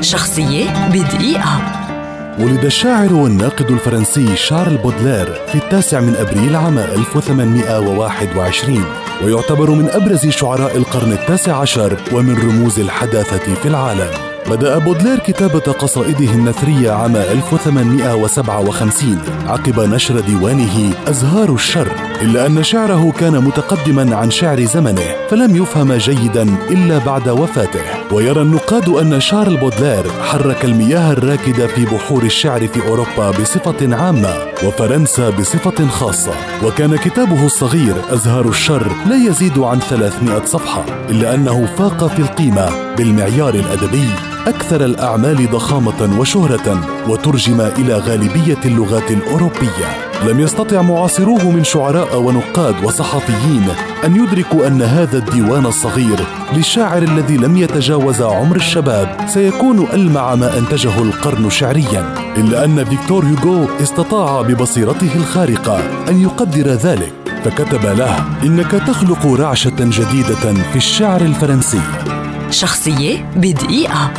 شخصية بدقيقة. ولد الشاعر والناقد الفرنسي شارل بودلير في التاسع من أبريل عام 1821 ويعتبر من أبرز شعراء القرن التاسع عشر ومن رموز الحداثة في العالم. بدأ بودلير كتابة قصائده النثرية عام 1857 عقب نشر ديوانه أزهار الشر. إلا أن شعره كان متقدما عن شعر زمنه فلم يفهم جيدا إلا بعد وفاته. ويرى النقاد أن شارل بودلير حرك المياه الراكدة في بحور الشعر في أوروبا بصفة عامة وفرنسا بصفة خاصة. وكان كتابه الصغير أزهار الشر لا يزيد عن 300 صفحة إلا أنه فاق في القيمة بالمعيار الأدبي أكثر الأعمال ضخامة وشهرة وترجم إلى غالبية اللغات الأوروبية. لم يستطع معاصروه من شعراء ونقاد وصحفيين أن يدركوا أن هذا الديوان الصغير للشاعر الذي لم يتجاوز عمر الشباب سيكون ألمع ما أنتجه القرن شعريا. إلا أن فيكتور هوغو استطاع ببصيرته الخارقة أن يقدر ذلك. فكتب له إنك تخلق رعشة جديدة في الشعر الفرنسي. شخصية بدقيقة.